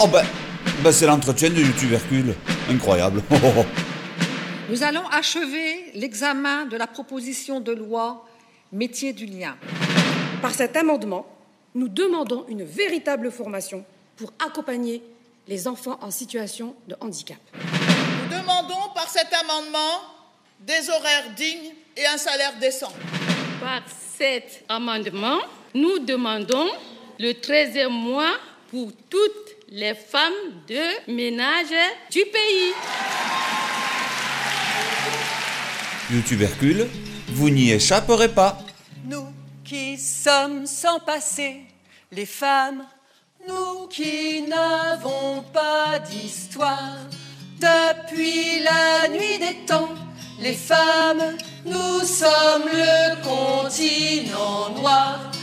Oh ben, ben c'est l'entretien du tubercule. Incroyable. Nous allons achever l'examen de la proposition de loi métier du lien. Par cet amendement, nous demandons une véritable formation pour accompagner les enfants en situation de handicap. Nous demandons par cet amendement des horaires dignes et un salaire décent. Par cet amendement, nous demandons le 13e mois pour toutes les femmes de ménage du pays. Du tubercule, vous n'y échapperez pas. Nous qui sommes sans passé, les femmes, nous qui n'avons pas d'histoire, depuis la nuit des temps, les femmes, nous sommes le continent noir.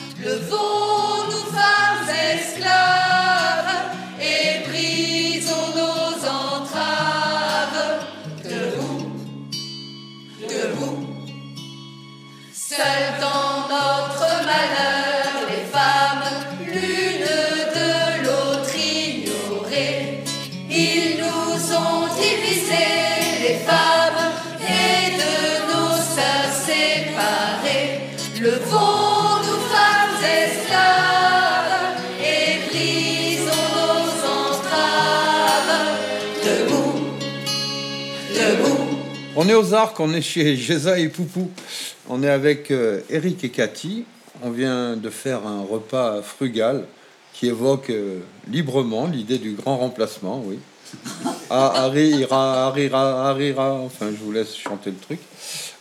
On est aux arcs, on est chez Géza et Poupou. On est avec euh, Eric et Cathy. On vient de faire un repas frugal qui évoque euh, librement l'idée du grand remplacement, oui. Ah, Arira, Arira, Arira, enfin je vous laisse chanter le truc.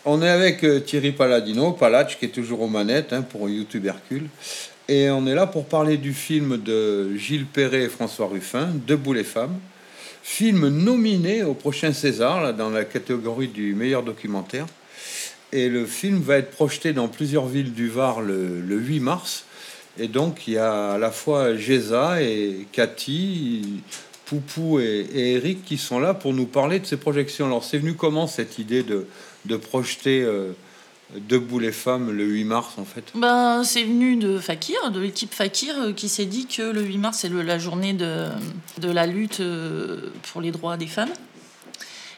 On est avec euh, Thierry Palladino, Palach qui est toujours aux manettes hein, pour YouTube Hercule. Et on est là pour parler du film de Gilles Perret et François Ruffin, Debout les femmes. Film nominé au prochain César, là, dans la catégorie du meilleur documentaire. Et le film va être projeté dans plusieurs villes du Var le, le 8 mars. Et donc, il y a à la fois Géza et Cathy, Poupou et, Eric qui sont là pour nous parler de ces projections. Alors, c'est venu comment cette idée de, de projeter euh, Debout les femmes le 8 mars, en fait Ben, c'est venu de Fakir, de l'équipe Fakir, euh, qui s'est dit que le 8 mars, c'est la journée de, la lutte euh, pour les droits des femmes.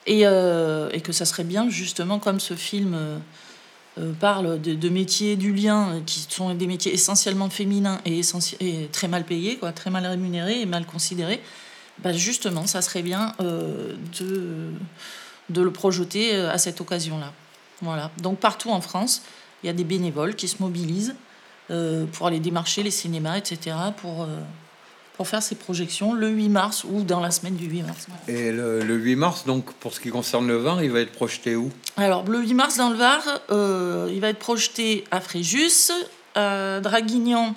Et, euh, et que ça serait bien, justement, comme ce film parle de, métiers du lien, qui sont des métiers essentiellement féminins et, très mal payés, quoi, très mal rémunérés et mal considérés, ben, justement, ça serait bien de, le projeter à cette occasion-là. Voilà. Donc partout en France, il y a des bénévoles qui se mobilisent euh, pour aller démarcher les cinémas, etc., pour, euh, pour faire ces projections le 8 mars ou dans la semaine du 8 mars. Et le, le 8 mars, donc, pour ce qui concerne le vin, il va être projeté où? Alors, le 8 mars dans le Var, euh, il va être projeté à Fréjus, à Draguignan,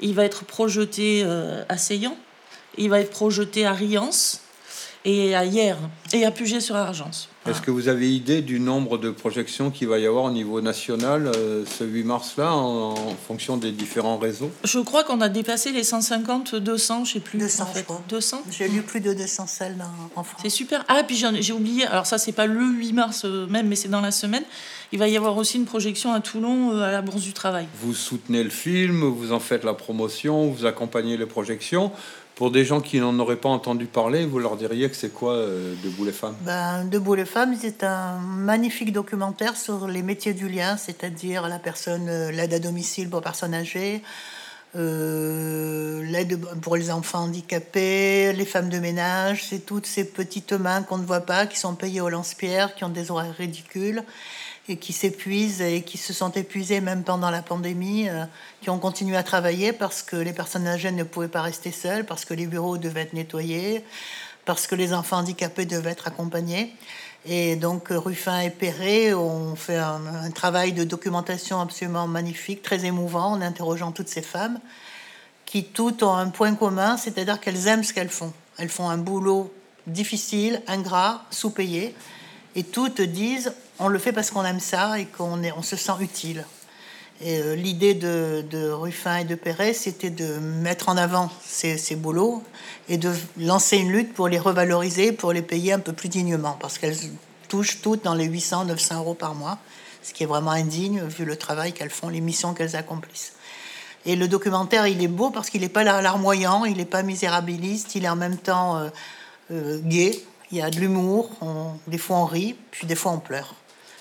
il va être projeté à Seillan, il va être projeté à Riance et à Hyères et à Puget-sur-Argence. Est-ce que vous avez idée du nombre de projections qu'il va y avoir au niveau national euh, ce 8 mars-là, en, en fonction des différents réseaux? Je crois qu'on a dépassé les 150, 200, je sais plus. 200, en fait. je crois. 200 J'ai lu plus de 200 salles en, en France. C'est super. Ah, puis j'ai oublié, alors ça, c'est pas le 8 mars euh, même, mais c'est dans la semaine. Il va y avoir aussi une projection à Toulon, euh, à la Bourse du Travail. Vous soutenez le film, vous en faites la promotion, vous accompagnez les projections. Pour des gens qui n'en auraient pas entendu parler, vous leur diriez que c'est quoi euh, Debout les femmes? Ben, Debout les femmes, c'est un magnifique documentaire sur les métiers du lien, c'est-à-dire la personne, euh, l'aide à domicile pour personnes âgées, euh, l'aide pour les enfants handicapés, les femmes de ménage, c'est toutes ces petites mains qu'on ne voit pas, qui sont payées au lance-pierre, qui ont des horaires ridicules et qui s'épuisent et qui se sont épuisées même pendant la pandémie, euh, qui ont continué à travailler parce que les personnes âgées ne pouvaient pas rester seules, parce que les bureaux devaient être nettoyés, parce que les enfants handicapés devaient être accompagnés. Et donc euh, Ruffin et Perret ont fait un travail de documentation absolument magnifique, très émouvant, en interrogeant toutes ces femmes, qui toutes ont un point commun, c'est-à-dire qu'elles aiment ce qu'elles font. Elles font un boulot difficile, ingrat, sous-payé, et toutes disent on le fait parce qu'on aime ça et qu'on on se sent utile. Et euh, l'idée de, de Ruffin et de Perret, c'était de mettre en avant ces, ces boulots et de lancer une lutte pour les revaloriser, pour les payer un peu plus dignement, parce qu'elles touchent toutes dans les 800, 900 euros par mois, ce qui est vraiment indigne vu le travail qu'elles font, les missions qu'elles accomplissent. Et le documentaire, il est beau parce qu'il n'est pas larmoyant, il n'est pas misérabiliste, il est en même temps euh, euh, gai. Il y a de l'humour, des fois on rit, puis des fois on pleure.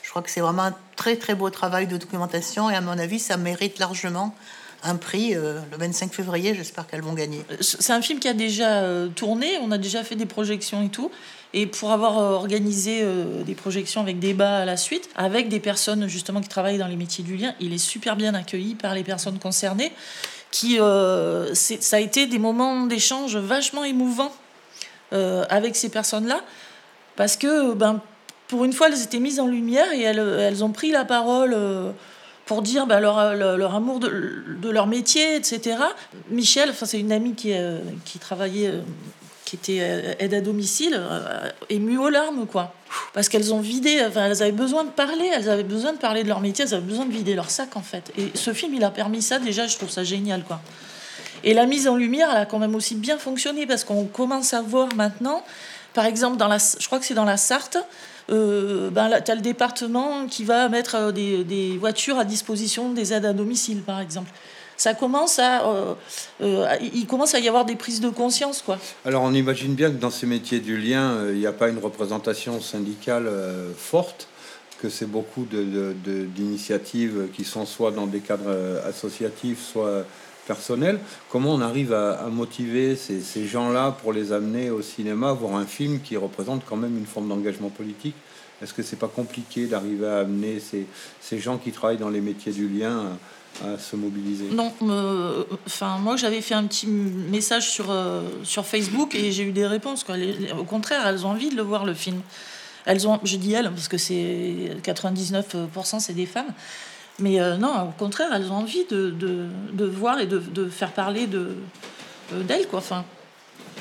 Je crois que c'est vraiment un très très beau travail de documentation et à mon avis, ça mérite largement un prix euh, le 25 février. J'espère qu'elles vont gagner. C'est un film qui a déjà tourné, on a déjà fait des projections et tout. Et pour avoir organisé des projections avec débat à la suite, avec des personnes justement qui travaillent dans les métiers du lien, il est super bien accueilli par les personnes concernées. Qui, ça a été des moments d'échange vachement émouvants euh, avec ces personnes-là, parce que ben, pour une fois, elles étaient mises en lumière et elles, elles ont pris la parole euh, pour dire ben, leur, leur, amour de, leur métier, etc. Michel, c'est une amie qui, euh, qui travaillait, qui était aide à domicile, émue aux larmes, quoi. Parce qu'elles ont vidé, enfin, elles avaient besoin de parler, elles avaient besoin de parler de leur métier, elles avaient besoin de vider leur sac, en fait. Et ce film, il a permis ça, déjà, je trouve ça génial, quoi. Et la mise en lumière, elle a quand même aussi bien fonctionné parce qu'on commence à voir maintenant, par exemple, dans la, je crois que c'est dans la Sarthe, euh, ben, tu as le département qui va mettre euh, des, voitures à disposition des aides à domicile, par exemple. Ça commence à, euh, euh, il commence à y avoir des prises de conscience, quoi. Alors on imagine bien que dans ces métiers du lien, il n'y a pas une représentation syndicale forte que c'est beaucoup d'initiatives qui sont soit dans des cadres associatifs, soit personnel. Comment on arrive à, motiver ces, gens-là pour les amener au cinéma, voir un film qui représente quand même une forme d'engagement politique? Est-ce que c'est pas compliqué d'arriver à amener ces, ces, gens qui travaillent dans les métiers du lien à, se mobiliser? Non, euh, enfin moi j'avais fait un petit message sur, euh, sur Facebook et j'ai eu des réponses. Quoi. au contraire, elles ont envie de le voir le film. Elles ont, je dis elles parce que c'est 99% c'est des femmes. Mais euh, non, au contraire, elles ont envie de, de, de voir et de, de, faire parler de, euh, d'elles, quoi. Enfin,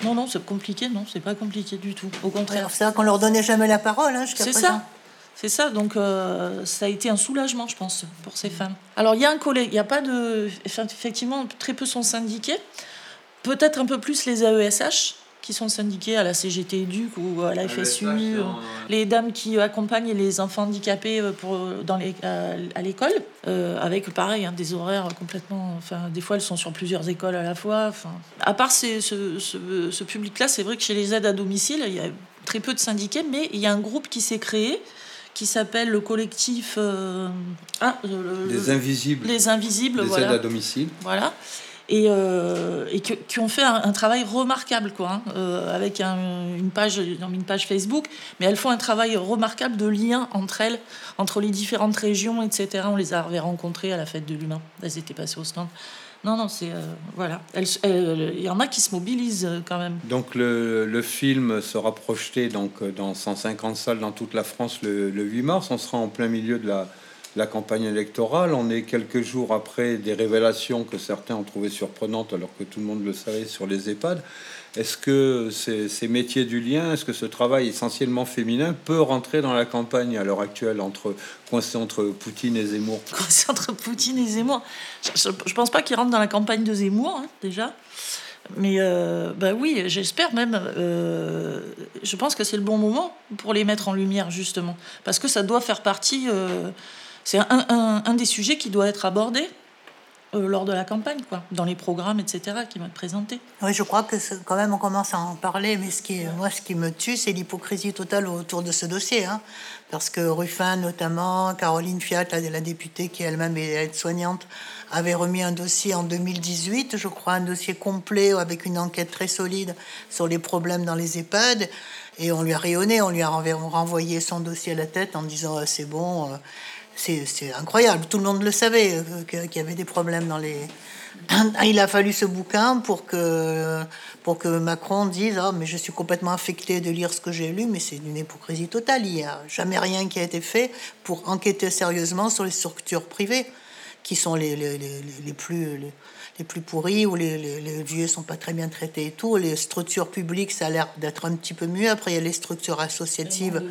non, non, c'est compliqué, non, c'est pas compliqué du tout. Au contraire. c'est vrai qu'on leur donnait jamais la parole, hein, C'est ça. C'est ça, donc euh, ça a été un soulagement, je pense, pour ces femmes. Alors il y a un collègue, il n'y a pas de. Effectivement, très peu sont syndiqués. Peut-être un peu plus les AESH, qui sont syndiqués à la CGT Duc ou à la FSU, euh, les dames qui accompagnent les enfants handicapés euh, pour, dans les, à, l'école, euh, avec pareil hein, des horaires complètement. Enfin, des fois elles sont sur plusieurs écoles à la fois. Enfin, à part ce, ce, ce, public-là, c'est vrai que chez les aides à domicile, il y a très peu de syndiqués, mais il y a un groupe qui s'est créé qui s'appelle le collectif ah, les invisibles les invisibles les aides à domicile voilà et, euh, qui ont fait un, travail remarquable, quoi, hein, euh, avec une, page, une page Facebook, mais elles font un travail remarquable de lien entre elles, entre les différentes régions, etc. On les avait rencontrées à la fête de l'humain, elles étaient passées au stand. Non, non, c'est. Euh, voilà. Il y en a qui se mobilisent quand même. Donc le, film sera projeté donc, dans 150 salles dans toute la France le 8 mars. On sera en plein milieu de la, la campagne électorale. On est quelques jours après des révélations que certains ont trouvées surprenantes alors que tout le monde le savait sur les EHPAD. Est-ce que ces, métiers du lien, est-ce que ce travail essentiellement féminin peut rentrer dans la campagne à l'heure actuelle, entre, coincé entre Poutine et Zemmour? Coincé entre Poutine et Zemmour Je ne pense pas qu'il rentre dans la campagne de Zemmour, hein, déjà. Mais euh, bah oui, j'espère même. Euh, je pense que c'est le bon moment pour les mettre en lumière, justement. Parce que ça doit faire partie. Euh, c'est un, des sujets qui doit être abordé euh, lors de la campagne, quoi, dans les programmes, etc., qui vont être présentés. Oui, je crois que quand même on commence à en parler, mais ce qui, moi, ce qui me tue, c'est l'hypocrisie totale autour de ce dossier. Hein. parce que Ruffin, notamment, Caroline Fiat, la, députée qui elle-même est aide-soignante, avait remis un dossier en 2018, je crois, un dossier complet avec une enquête très solide sur les problèmes dans les EHPAD. Et on lui a rayonné, on lui a renvoyé son dossier à la tête en disant ah, c'est bon. Euh, c'est incroyable. Tout le monde le savait euh, qu'il y avait des problèmes dans les. Il a fallu ce bouquin pour que, pour que Macron dise Ah, mais je suis complètement affecté de lire ce que j'ai lu, mais c'est une hypocrisie totale. Il n'y a jamais rien qui a été fait pour enquêter sérieusement sur les structures privées, qui sont les, les, les, les plus. Les, plus pourris, où les, les, vieux sont pas très bien traités et tout. Les structures publiques, ça a l'air d'être un petit peu mieux. Après, il y a les structures associatives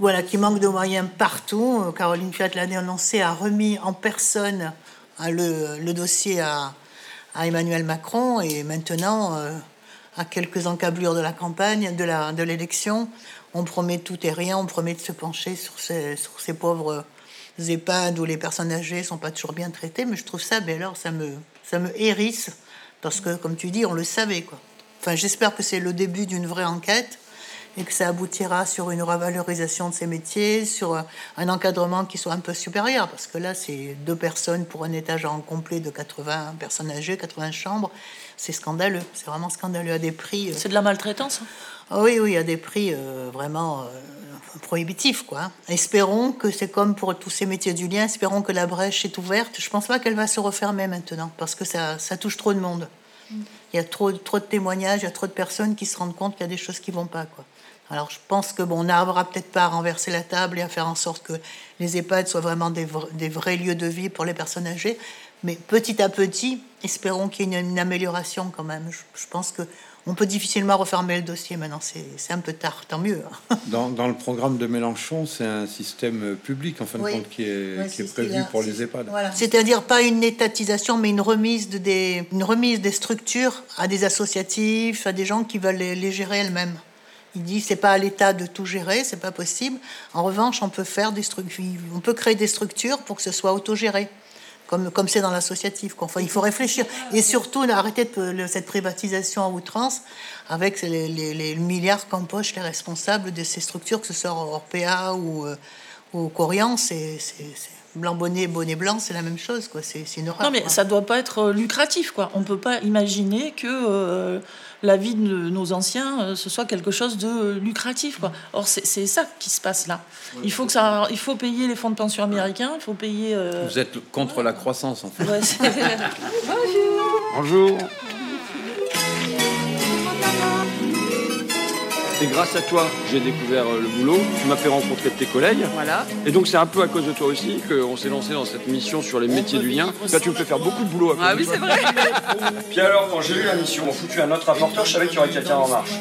voilà, qui manque de moyens partout. Euh, Caroline Fiat l'a annoncé, a remis en personne hein, le, dossier à, Emmanuel Macron. Et maintenant, euh, à quelques encablures de la campagne, de l'élection, on promet tout et rien, on promet de se pencher sur ces, pauvres EHPAD où les personnes âgées sont pas toujours bien traitées, mais je trouve ça, mais alors ça me, hérisse, parce que, comme tu dis, on le savait. Enfin, j'espère que c'est le début d'une vraie enquête et que ça aboutira sur une revalorisation de ces métiers, sur un encadrement qui soit un peu supérieur, parce que là, c'est deux personnes pour un étage en complet de 80 personnes âgées, 80 chambres. C'est scandaleux, c'est vraiment scandaleux à des prix. euh, C'est de la maltraitance. hein? ah oui, oui, à des prix euh, vraiment euh, prohibitifs, quoi. Espérons que c'est comme pour tous ces métiers du lien, espérons que la brèche est ouverte. Je pense pas qu'elle va se refermer maintenant, parce que ça, ça touche trop de monde. Il y a trop, de témoignages, il y a trop de personnes qui se rendent compte qu'il y a des choses qui vont pas. Alors je pense que bon, on n'arrivera peut-être pas à renverser la table et à faire en sorte que les EHPAD soient vraiment des, vra- des vrais lieux de vie pour les personnes âgées, mais petit à petit, espérons qu'il y ait une, amélioration quand même. Je pense que on peut difficilement refermer le dossier maintenant, c'est c'est un peu tard, tant mieux. Dans, dans le programme de Mélenchon, c'est un système public, en fin de compte, qui est, qui est prévu a. pour les EHPAD. C'est-à-dire pas une étatisation, mais une remise, de des, une remise des structures à des associatifs, à des gens qui veulent les, les gérer elles-mêmes. Il dit c'est pas à l'État de tout gérer, c'est pas possible. En revanche, on peut faire des structures, on peut créer des structures pour que ce soit autogéré, comme comme c'est dans l'associatif. il faut réfléchir et surtout arrêter cette privatisation à outrance avec les, les- les milliards qu'empochent les responsables de ces structures, que ce soit Orpea ou euh, ou Corian, c'est- blanc bonnet bonnet blanc, c'est la même chose quoi. C'est une horreur. Non, mais quoi. ça doit pas être euh, lucratif, quoi. On peut pas imaginer que euh, la vie de nos anciens, euh, ce soit quelque chose de lucratif, quoi. Or, c'est ça qui se passe là. Il faut que ça, il faut payer les fonds de pension américains, il faut payer. euh, Vous êtes contre la croissance, en fait. ouais, c'est- Bonjour. C'est grâce à toi que j'ai découvert euh, le boulot. Tu m'as fait rencontrer tes collègues. Voilà. Et donc c'est un peu à cause de toi aussi qu'on s'est lancé dans cette mission sur les métiers du lien. Là, tu me fais faire beaucoup de boulot à cause Ah de oui, toi. c'est vrai. Puis alors, quand j'ai eu la mission, m'ont foutu un autre rapporteur, je savais qu'il y aurait quelqu'un en marche.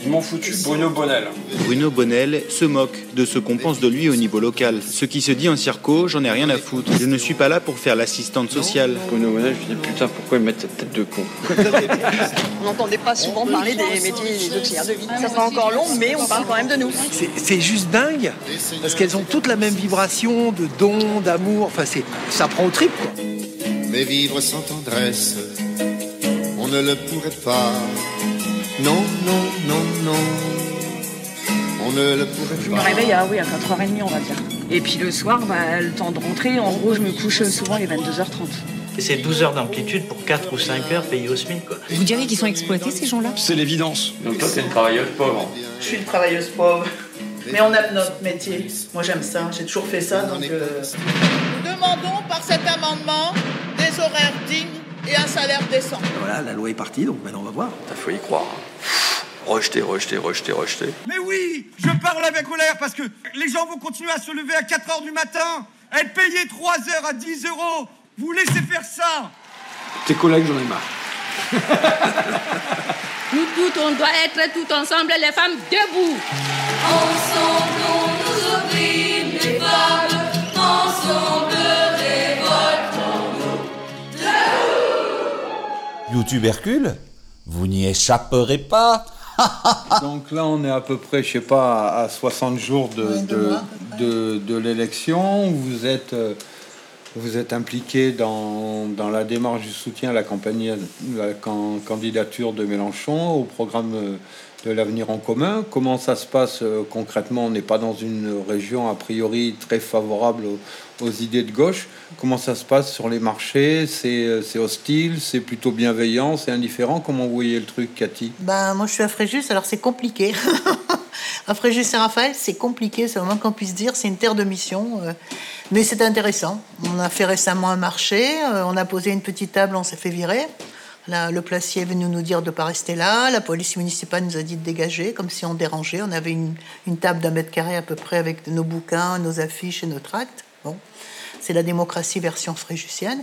Ils m'ont foutu Bruno Bonnel. Bruno Bonnel se moque de ce qu'on pense de lui au niveau local. Ce qui se dit en circo, j'en ai rien à foutre. Je ne suis pas là pour faire l'assistante sociale. Bruno Bonnel, je me dis putain, pourquoi ils mettent cette tête de con On n'entendait pas souvent parler des métiers d'auxiliaire de vie. Ça sera encore long, mais on parle quand même de nous. C'est- juste dingue, parce qu'elles ont toutes la même vibration de don, d'amour, enfin c'est, ça prend au trip quoi. Mais vivre sans tendresse, on ne le pourrait pas. Non, non, non, non. On ne le pourrait Je pas. me réveille à, oui, à 4h30, on va dire. Et puis le soir, bah, le temps de rentrer, en gros, je me couche souvent les 22h30. Et c'est 12 heures d'amplitude pour 4 ou 5 heures payées au SMIC. Quoi. Vous diriez qu'ils sont exploités ces gens-là? C'est l'évidence. Donc toi, t'es une travailleuse pauvre. Je suis une travailleuse pauvre. Mais on aime notre métier. Moi, j'aime ça. J'ai toujours fait ça, donc... euh, Nous demandons par cet amendement des horaires dignes et un salaire décent. Voilà, la loi est partie, donc maintenant on va voir. T'as faut y croire. Rejeter, rejeter, rejeter, rejeter. Mais oui, je parle avec colère parce que les gens vont continuer à se lever à 4 heures du matin, à être payés 3 heures à 10 euros. Vous laissez faire ça Tes collègues, j'en ai marre. Nous toutes, on doit être tout ensemble, les femmes debout. Ensemble on nous opprime YouTube Hercule, vous n'y échapperez pas. Donc là, on est à peu près, je sais pas, à 60 jours de, Ouais, deux de, mois, de- de l'élection. Vous êtes, euh, vous êtes impliqué dans, dans la démarche du soutien à la, campagne, la can- candidature de Mélenchon au programme euh, de l'avenir en commun. Comment ça se passe euh, concrètement? On n'est pas dans une région a priori très favorable aux, idées de gauche. Comment ça se passe sur les marchés? C'est euh, c'est hostile? C'est plutôt bienveillant? C'est indifférent? Comment vous voyez le truc, Cathy? Ben, moi, je suis à Fréjus, alors c'est compliqué. à Fréjus-Saint-Raphaël, c'est compliqué, c'est vraiment qu'on puisse dire. C'est une terre de mission. euh, mais c'est intéressant. On a fait récemment un marché, euh, on a posé une petite table, on s'est fait virer. Là, le placier est venu nous dire de ne pas rester là. La police municipale nous a dit de dégager, comme si on dérangeait. On avait une, une table d'un mètre carré à peu près avec nos bouquins, nos affiches et nos tracts. Bon, c'est la démocratie version fréjusienne.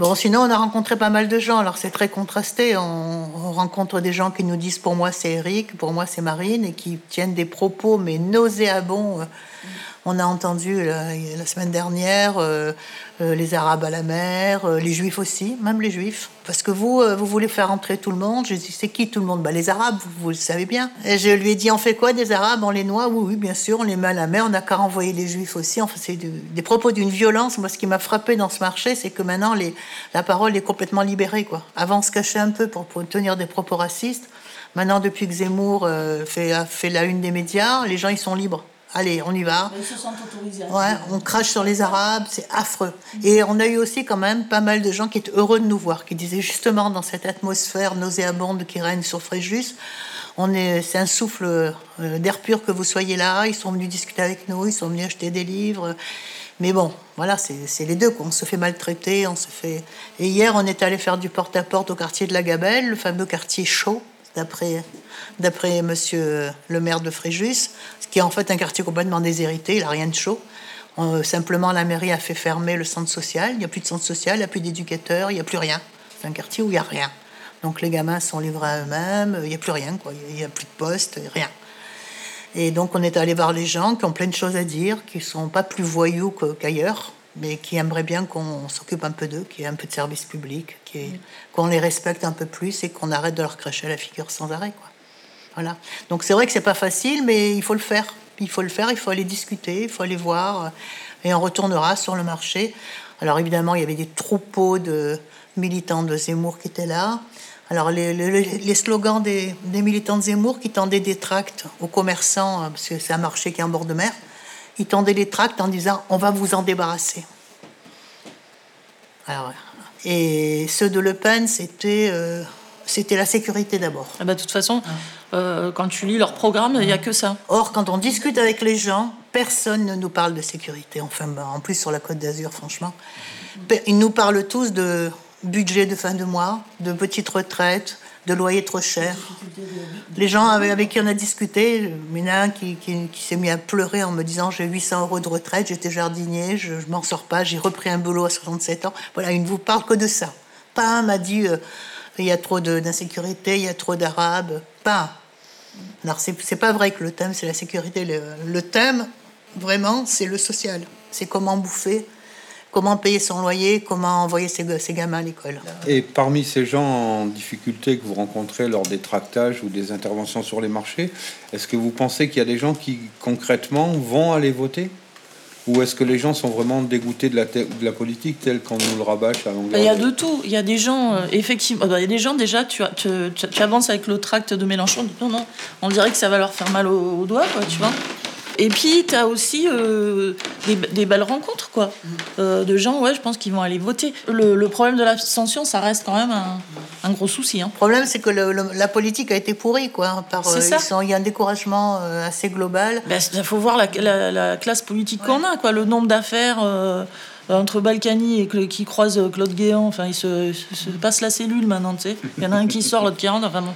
Bon, sinon, on a rencontré pas mal de gens. Alors, c'est très contrasté. On, on rencontre des gens qui nous disent pour moi, c'est Eric, pour moi, c'est Marine, et qui tiennent des propos, mais nauséabonds, euh, On a entendu la, la semaine dernière euh, euh, les Arabes à la mer, euh, les Juifs aussi, même les Juifs. Parce que vous, euh, vous voulez faire entrer tout le monde. Je dis, c'est qui tout le monde? Bah, Les Arabes, vous, le savez bien. Et je lui ai dit, on fait quoi des Arabes? On les noie? Oui, oui, bien sûr, on les met à la mer. On n'a qu'à renvoyer les Juifs aussi. Enfin, c'est des propos d'une violence. Moi, ce qui m'a frappé dans ce marché, c'est que maintenant, la parole est complètement libérée. Avant, on se cachait un peu pour, tenir des propos racistes. Maintenant, depuis que Zemmour euh, fait, fait la une des médias, les gens, ils sont libres. Allez, on y va. Ils se sentent autorisés. Ouais, on crache sur les Arabes, c'est affreux. Et on a eu aussi quand même pas mal de gens qui étaient heureux de nous voir, qui disaient justement dans cette atmosphère nauséabonde qui règne sur Fréjus, on est, c'est un souffle euh, d'air pur que vous soyez là. Ils sont venus discuter avec nous, ils sont venus acheter des livres. Mais bon, voilà, c'est les deux. Quoi. On se fait maltraiter, on se fait. Et hier, on est allé faire du porte-à-porte au quartier de la Gabelle, le fameux quartier chaud, d'après d'après Monsieur le maire de Fréjus, qui est en fait un quartier complètement déshérité. Il n'a rien de chaud. Euh, simplement, la mairie a fait fermer le centre social. Il n'y a plus de centre social, il n'y a plus d'éducateurs, il n'y a plus rien. C'est un quartier où il n'y a rien. Donc les gamins sont livrés à eux-mêmes, il n'y a plus rien, quoi. Il n'y a plus de poste, rien. Et donc on est allé voir les gens qui ont plein de choses à dire, qui sont pas plus voyous qu'ailleurs, mais qui aimeraient bien qu'on s'occupe un peu d'eux, qu'il y ait un peu de service public, qu'on les respecte un peu plus et qu'on arrête de leur cracher à la figure sans arrêt. Quoi. Donc c'est vrai que c'est pas facile, mais il faut le faire. Il faut le faire, il faut aller discuter, il faut aller voir, euh, et on retournera sur le marché. Alors évidemment, il y avait des troupeaux de militants de Zemmour qui étaient là. Alors les, slogans des, militants de Zemmour qui tendaient des tracts aux commerçants, euh, parce que c'est un marché qui est en bord de mer, ils tendaient des tracts en disant on va vous en débarrasser. Et ceux de Le Pen, c'était euh, c'était la sécurité d'abord. Ah bah, de toute façon, euh, quand tu lis leur programme, il n'y a que ça. Or, quand on discute avec les gens, personne ne nous parle de sécurité. Enfin, ben, en plus sur la Côte d'Azur, franchement, ils nous parlent tous de budget de fin de mois, de petites retraites, de loyers trop chers. Les gens avec, avec qui on a discuté, il y en a un qui, qui- qui s'est mis à pleurer en me disant j'ai 800 euros de retraite, j'étais jardinier, je, je m'en sors pas, j'ai repris un boulot à 67 ans. Voilà, il ne vous parle que de ça. Pas un m'a dit euh, il y a trop d'insécurité, il y a trop d'arabes. Pas. Alors, c'est pas vrai que le thème, c'est la sécurité. Le, thème, vraiment, c'est le social. C'est comment bouffer, comment payer son loyer, comment envoyer ses gamins à l'école. Et parmi ces gens en difficulté que vous rencontrez lors des tractages ou des interventions sur les marchés, est-ce que vous pensez qu'il y a des gens qui concrètement vont aller voter? Ou est-ce que les gens sont vraiment dégoûtés de la, de la politique telle qu'on nous le rabâche à longueur Il y a de- tout. Il y a des gens, euh, effectivement, bah, il y a des gens déjà, tu, as- tu, tu- tu avances avec le tract de Mélenchon, non, non, on dirait que ça va leur faire mal au, au doigt, quoi, tu vois. Et puis, tu as aussi euh, des, des belles rencontres, quoi, euh, de gens, ouais, je pense qu'ils vont aller voter. Le, le problème de l'abstention, ça reste quand même un, un gros souci. Hein. Le problème, c'est que le- le- la politique a été pourrie, quoi. Par, C'est euh, ça. sont- il y a un découragement assez global. Il faut voir la, la- la classe politique qu'on a, quoi, le nombre d'affaires entre Balkany et qui croise Claude Guéant. Enfin, ils se, se- se passent la cellule maintenant, tu sais. Il y en a un qui sort, l'autre qui rentre. Enfin, bon.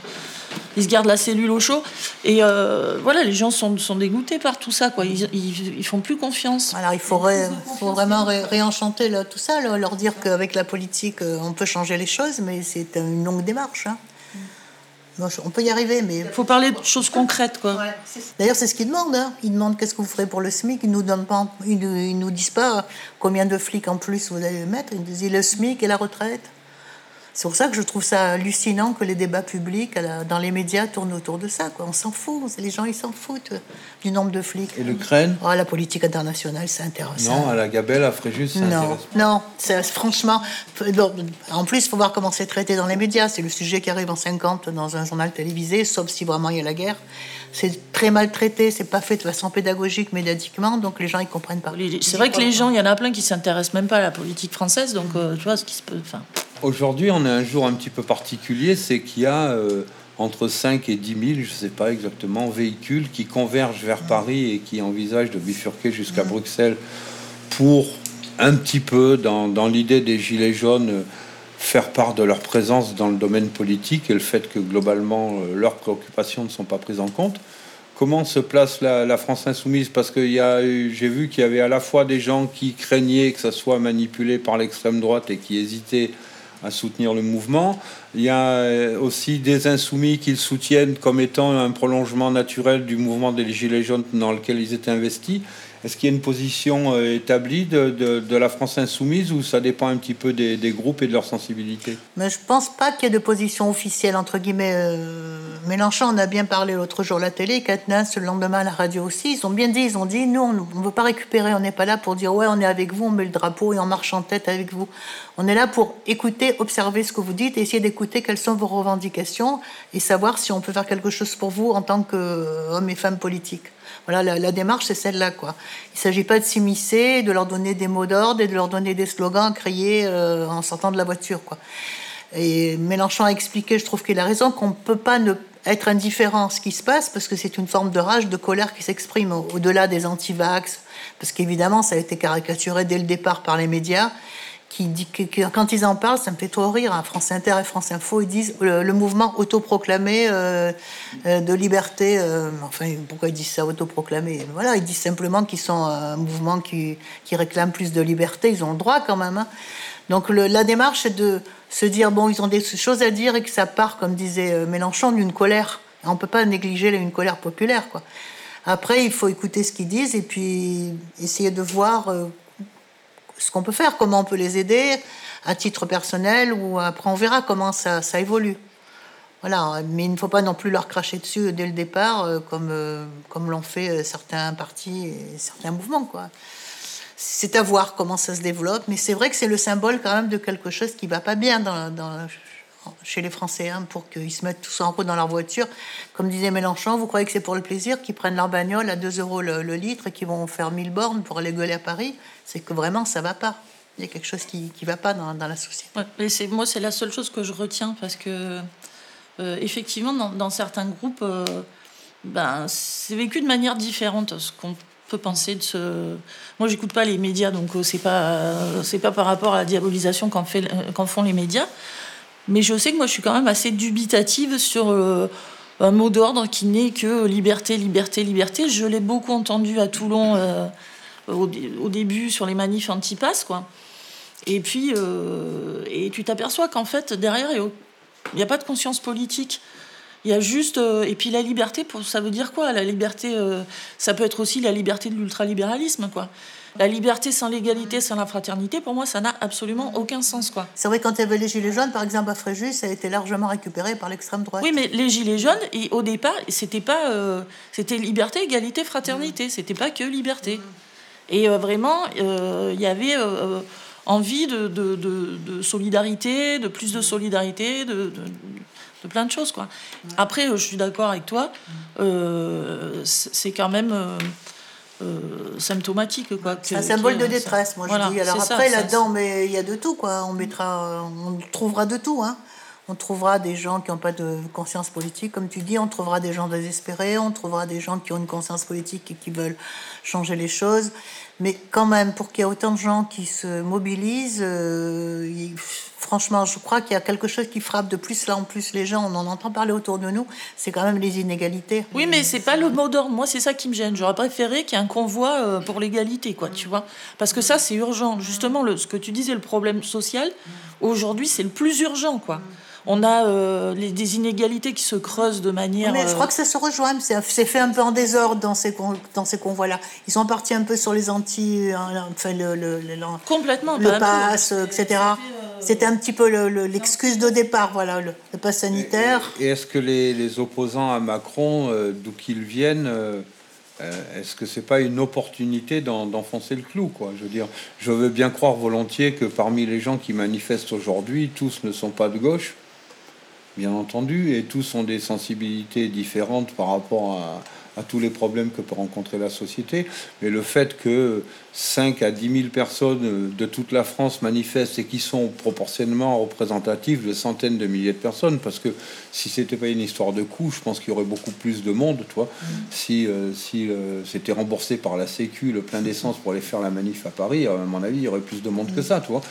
Ils se gardent la cellule au chaud. Et euh, voilà, les gens sont, sont dégoûtés par tout ça, quoi. Ils, ils, ils font plus confiance. Alors, il faudrait faut vraiment ré- réenchanter là, tout ça, là, leur dire qu'avec la politique, euh, on peut changer les choses, mais c'est une longue démarche. hein. Bon, on peut y arriver, mais. Il faut parler de choses concrètes, quoi. D'ailleurs, c'est ce qu'ils demandent. Hein. Ils demandent qu'est-ce que vous ferez pour le SMIC. Ils nous donnent pas, ils, nous- ils nous disent pas combien de flics en plus vous allez mettre. Ils nous disent le SMIC et la retraite. C'est pour ça que je trouve ça hallucinant que les débats publics dans les médias tournent autour de ça. Quoi. On s'en fout. Les gens, ils s'en foutent euh, du nombre de flics. Et l'Ukraine? Oh, la politique internationale, c'est intéressant. Non, à la Gabelle, à Fréjus, ça Non, intéresse non, c'est- franchement, en plus, il faut voir comment c'est traité dans les médias. C'est le sujet qui arrive en 50 dans un journal télévisé, sauf si vraiment il y a la guerre. C'est très mal traité, c'est pas fait de façon pédagogique, médiatiquement, donc les gens ils comprennent pas. C'est vrai que les gens, il y en a plein qui s'intéressent même pas à la politique française, donc euh, tu vois ce qui se peut. Aujourd'hui, on a un jour un petit peu particulier, c'est qu'il y a euh, entre 5 et 10 000, je ne sais pas exactement, véhicules qui convergent vers Paris et qui envisagent de bifurquer jusqu'à Bruxelles pour un petit peu, dans, dans l'idée des Gilets jaunes, euh, faire part de leur présence dans le domaine politique et le fait que globalement euh, leurs préoccupations ne sont pas prises en compte. Comment se place la, la France insoumise? Parce que j'ai vu qu'il y avait à la fois des gens qui craignaient que ça soit manipulé par l'extrême droite et qui hésitaient à soutenir le mouvement. Il y a euh, aussi des insoumis qui le soutiennent comme étant un prolongement naturel du mouvement des Gilets jaunes dans lequel ils étaient investis. Est-ce qu'il y a une position euh, établie de, la France insoumise ou ça dépend un petit peu des, groupes et de leur sensibilité? Mais je pense pas qu'il y ait de position officielle, entre guillemets. euh, Mélenchon en a bien parlé l'autre jour à la télé, Katnas le lendemain à la radio aussi. Ils ont bien dit, ils ont dit, nous, on ne veut pas récupérer, on n'est pas là pour dire, ouais, on est avec vous, on met le drapeau et on marche en tête avec vous. On est là pour écouter, observer ce que vous dites, essayer d'écouter quelles sont vos revendications et savoir si on peut faire quelque chose pour vous en tant qu'hommes et femmes politiques. Voilà, la, démarche, c'est celle-là, quoi. Il ne s'agit pas de s'immiscer, de leur donner des mots d'ordre et de leur donner des slogans à crier euh, en sortant de la voiture, quoi. Et Mélenchon a expliqué, je trouve qu'il a raison, qu'on ne peut pas ne être indifférent à ce qui se passe parce que c'est une forme de rage, de colère qui s'exprime au- au-delà des anti-vax. Parce qu'évidemment, ça a été caricaturé dès le départ par les médias quand ils en parlent, ça me fait trop rire. hein. France Inter et France Info, ils disent le, mouvement autoproclamé euh, euh, de liberté. euh, enfin, pourquoi ils disent ça autoproclamé? Voilà, ils disent simplement qu'ils sont un mouvement qui, qui réclame plus de liberté. Ils ont le droit quand même. hein. Donc la démarche, c'est de se dire bon, ils ont des choses à dire et que ça part, comme disait euh, Mélenchon, d'une colère. On peut pas négliger une colère populaire. Après, il faut écouter ce qu'ils disent et puis essayer de voir ce qu'on peut faire, comment on peut les aider à titre personnel ou après on verra comment ça, ça évolue. Voilà, mais il ne faut pas non plus leur cracher dessus dès le départ euh, comme, euh, comme l'ont fait euh, certains partis et certains mouvements. Quoi. C'est à voir comment ça se développe, mais c'est vrai que c'est le symbole quand même de quelque chose qui va pas bien dans, dans- chez les Français hein, pour qu'ils se mettent tous en route dans leur voiture. Comme disait Mélenchon, vous croyez que c'est pour le plaisir qu'ils prennent leur bagnole à 2 euros le, litre et qu'ils vont faire 1000 bornes pour aller gueuler à Paris? C'est que vraiment ça va pas. Il y a quelque chose qui qui va pas dans, la société. C'est moi, c'est la seule chose que je retiens parce que euh, effectivement, dans, certains groupes, euh, ben, c'est vécu de manière différente. Ce qu'on peut penser de ce. Moi, j'écoute pas les médias, donc euh, c'est pas c'est pas par rapport à la diabolisation qu'en font les médias. Mais je sais que moi, je suis quand même assez dubitative sur euh, un mot d'ordre qui n'est que liberté, liberté, liberté. Je l'ai beaucoup entendu à Toulon euh, au, dé- au début sur les manifs anti-pass, quoi. Et puis, euh, et tu t'aperçois qu'en fait, derrière, il n'y a pas de conscience politique. Il y a juste. et puis la liberté, pour, ça veut dire quoi La liberté, ça peut être aussi la liberté de l'ultralibéralisme, quoi. La liberté sans l'égalité, sans la fraternité, pour moi, ça n'a absolument aucun sens, quoi. C'est vrai, quand il y avait les Gilets jaunes, par exemple, à Fréjus, ça a été largement récupéré par l'extrême droite. Oui, mais les gilets jaunes, et au départ, c'était pas, euh, c'était liberté, égalité, fraternité. C'était pas que liberté. Et euh, vraiment, euh, il y avait euh, envie de, de, de- de solidarité, de plus de solidarité, de, plein de choses, quoi. Après, je suis d'accord avec toi. c'est c'est quand même euh, symptomatique, quoi. C'est un que- symbole que- de détresse, moi Voilà, je dis. Alors après, là-dedans, mais il y a de tout, quoi. On mettra, on trouvera de tout, hein. On trouvera des gens qui n'ont pas de conscience politique, comme tu dis. On trouvera des gens désespérés. On trouvera des gens qui ont une conscience politique et qui veulent changer les choses. Mais quand même, pour qu'il y ait autant de gens qui se mobilisent, euh, il- franchement, je crois qu'il y a quelque chose qui frappe de plus là en plus les gens. On en entend parler autour de nous. C'est quand même les inégalités. Oui, mais c'est pas le mot d'ordre. Moi, c'est ça qui me gêne. J'aurais préféré qu'il y ait un convoi euh, pour l'égalité, quoi, tu vois. Parce que ça, c'est urgent. Justement, le, ce que tu disais, le problème social, aujourd'hui, c'est le plus urgent, quoi. On a euh, les, des inégalités qui se creusent de manière. Mais je euh, crois que ça se rejoint. C'est fait un peu en désordre dans ces, con- dans ces convois-là. Ils sont partis un peu sur les anti. euh, Enfin, le, le, le, Complètement. le pass, euh, etc. C'était un petit peu le- le- l'excuse de départ, voilà, le, le pass sanitaire. Et est-ce que les, les opposants à Macron, euh, d'où qu'ils viennent, euh, euh, est-ce que c'est pas une opportunité d'en- d'enfoncer le clou, quoi? Je veux dire, je veux bien croire volontiers que parmi les gens qui manifestent aujourd'hui, tous ne sont pas de gauche, bien entendu, et tous ont des sensibilités différentes par rapport à, à tous les problèmes que peut rencontrer la société. Mais le fait que 5 à 10 000 personnes de toute la France manifestent et qui sont proportionnellement représentatives de centaines de milliers de personnes, parce que si c'était pas une histoire de coût, je pense qu'il y aurait beaucoup plus de monde, toi. Si, euh, si euh, c'était remboursé par la Sécu, le plein d'essence pour aller faire la manif à Paris, à mon avis, il y aurait plus de monde que ça, tu vois.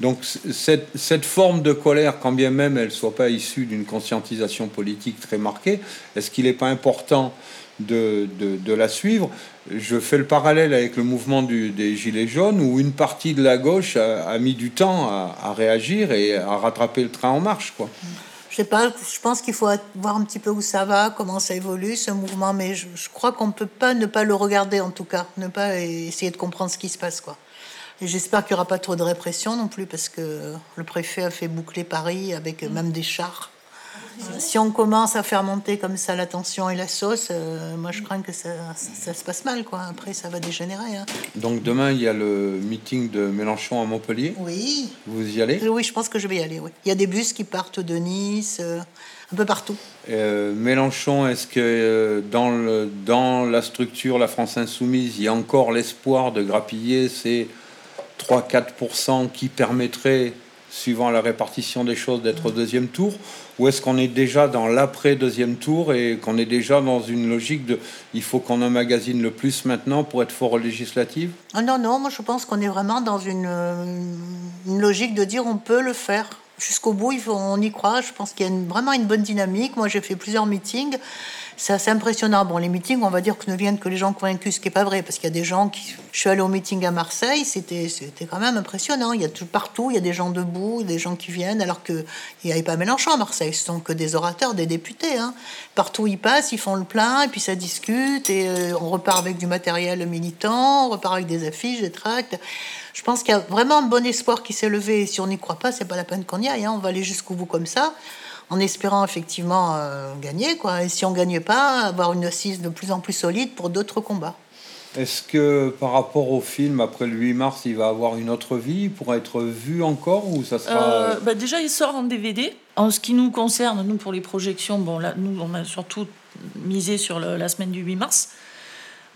Donc cette, cette forme de colère, quand bien même elle soit pas issue d'une conscientisation politique très marquée, est-ce qu'il n'est pas important de, de, la suivre Je fais le parallèle avec le mouvement des Gilets jaunes, où une partie de la gauche a, mis du temps à, réagir et à rattraper le train en marche, quoi. Je sais pas, je pense qu'il faut voir un petit peu où ça va, comment ça évolue ce mouvement, mais je, je crois qu'on ne peut pas ne pas le regarder en tout cas, ne pas essayer de comprendre ce qui se passe quoi. Et j'espère qu'il n'y aura pas trop de répression non plus parce que le préfet a fait boucler Paris avec même des chars. Si on commence à faire monter comme ça la tension et la sauce, euh, moi je crains que ça, ça- ça se passe mal quoi. Après ça va dégénérer. hein. Donc demain, il y a le meeting de Mélenchon à Montpellier. Oui. Vous y allez? Oui, je pense que je vais y aller. Oui. Il y a des bus qui partent de Nice, euh, un peu partout. Euh, Mélenchon, est-ce que dans, le, dans la structure La France Insoumise, il y a encore l'espoir de grappiller ces 3-4% qui permettraient, suivant la répartition des choses, d'être au deuxième tour Ou est-ce qu'on est déjà dans l'après-deuxième tour et qu'on est déjà dans une logique de il faut qu'on emmagasine le plus maintenant pour être fort aux législatives Ah non, non, moi je pense qu'on est vraiment dans une, euh, logique de dire on peut le faire. Jusqu'au bout, il faut, on y croit. Je pense qu'il y a vraiment une bonne dynamique. Moi, j'ai fait plusieurs meetings. C'est assez impressionnant. Bon, les meetings, on va dire que ne viennent que les gens convaincus, ce qui n'est pas vrai, parce qu'il y a des gens qui. Je suis allée au meeting à Marseille, c'était quand même impressionnant. Il y a tout partout, il y a des gens debout, des gens qui viennent, alors qu'il n'y avait pas Mélenchon à Marseille. Ce sont que des orateurs, des députés. hein. Partout ils passent, ils font le plein, et puis ça discute, et euh, on repart avec du matériel militant, on repart avec des affiches, des tracts. Je pense qu'il y a vraiment un bon espoir qui s'est levé. Et si on n'y croit pas, c'est pas la peine qu'on y aille. hein. On va aller jusqu'au bout comme ça, en espérant effectivement euh, gagner. Quoi. Et si on gagne pas, avoir une assise de plus en plus solide pour d'autres combats. Est-ce que par rapport au film, après le 8 mars, il va avoir une autre vie? Il pourra être vu encore ou ça sera... Euh, bah déjà, il sort en DVD. En ce qui nous concerne, nous, pour les projections, bon, là, nous, on a surtout misé sur le- la semaine du 8 mars.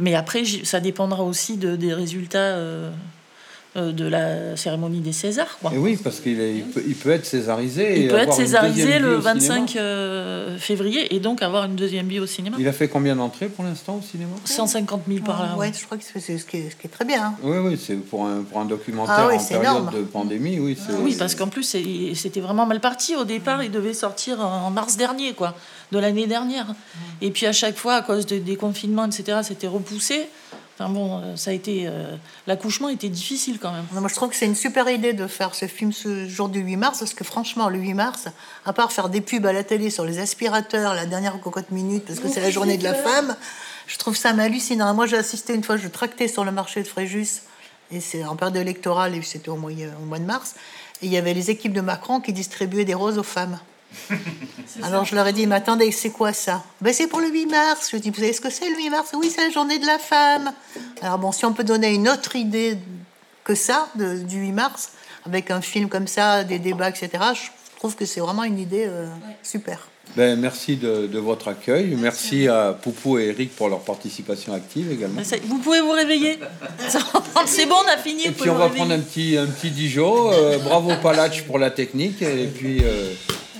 Mais après, ça dépendra aussi de, des résultats euh, de la cérémonie des Césars. Quoi. Et oui, parce qu'il est- il peut, il peut être césarisé. Il et peut être avoir une césarisé deuxième le vie au cinéma. 25 euh, février et donc avoir une deuxième vie au cinéma. Il a fait combien d'entrées pour l'instant au cinéma? 150 000 par là. Ah, ouais, je crois que c'est ce, qui est, ce qui est très bien. hein. Oui, oui, c'est pour un, pour un documentaire Ah oui, en période énorme. de pandémie, oui. c'est- Oui, parce qu'en plus, c'était vraiment mal parti. Au départ, il devait sortir en mars dernier, quoi, de l'année dernière. Et puis à chaque fois, à cause de- des confinements, etc., c'était repoussé. Enfin bon, euh, ça a été. euh, L'accouchement était difficile quand même. Moi, je trouve que c'est une super idée de faire ce film ce jour du 8 mars, parce que franchement, le 8 mars, à part faire des pubs à la télé sur les aspirateurs, la dernière cocotte minute, parce que c'est la journée de la femme, je trouve ça hallucinant. Moi, j'ai assisté une fois, je tractais sur le marché de Fréjus, et c'est en période électorale, et c'était au au mois de mars, et il y avait les équipes de Macron qui distribuaient des roses aux femmes. Alors je leur ai dit, mais attendez, c'est quoi ça? Ben, C'est pour le 8 mars. Je dis, vous savez ce que c'est le 8 mars? Oui, c'est la journée de la femme. Alors bon, si on peut donner une autre idée que ça, de- du 8 mars, avec un film comme ça, des débats, etc., je trouve que c'est vraiment une idée euh, super. Ben, merci de, de votre accueil. Merci, à Poupou et Eric pour leur participation active également. Vous pouvez vous réveiller. C'est bon, on a fini. Et puis on va réveiller. prendre un petit, un petit Dijon. Euh, bravo Palach pour la technique. Et puis euh,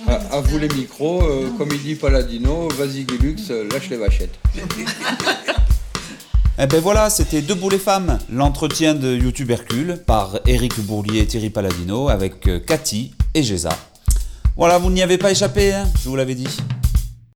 à, vous les micros. Euh, comme il dit Paladino, vas-y Gulux, euh, lâche les vachettes. Eh ben voilà, c'était Debout les femmes, l'entretien de YouTube Hercule par Eric Bourlier et Thierry Paladino avec euh, Cathy et Géza. Voilà, vous n'y avez pas échappé, hein, je vous l'avais dit.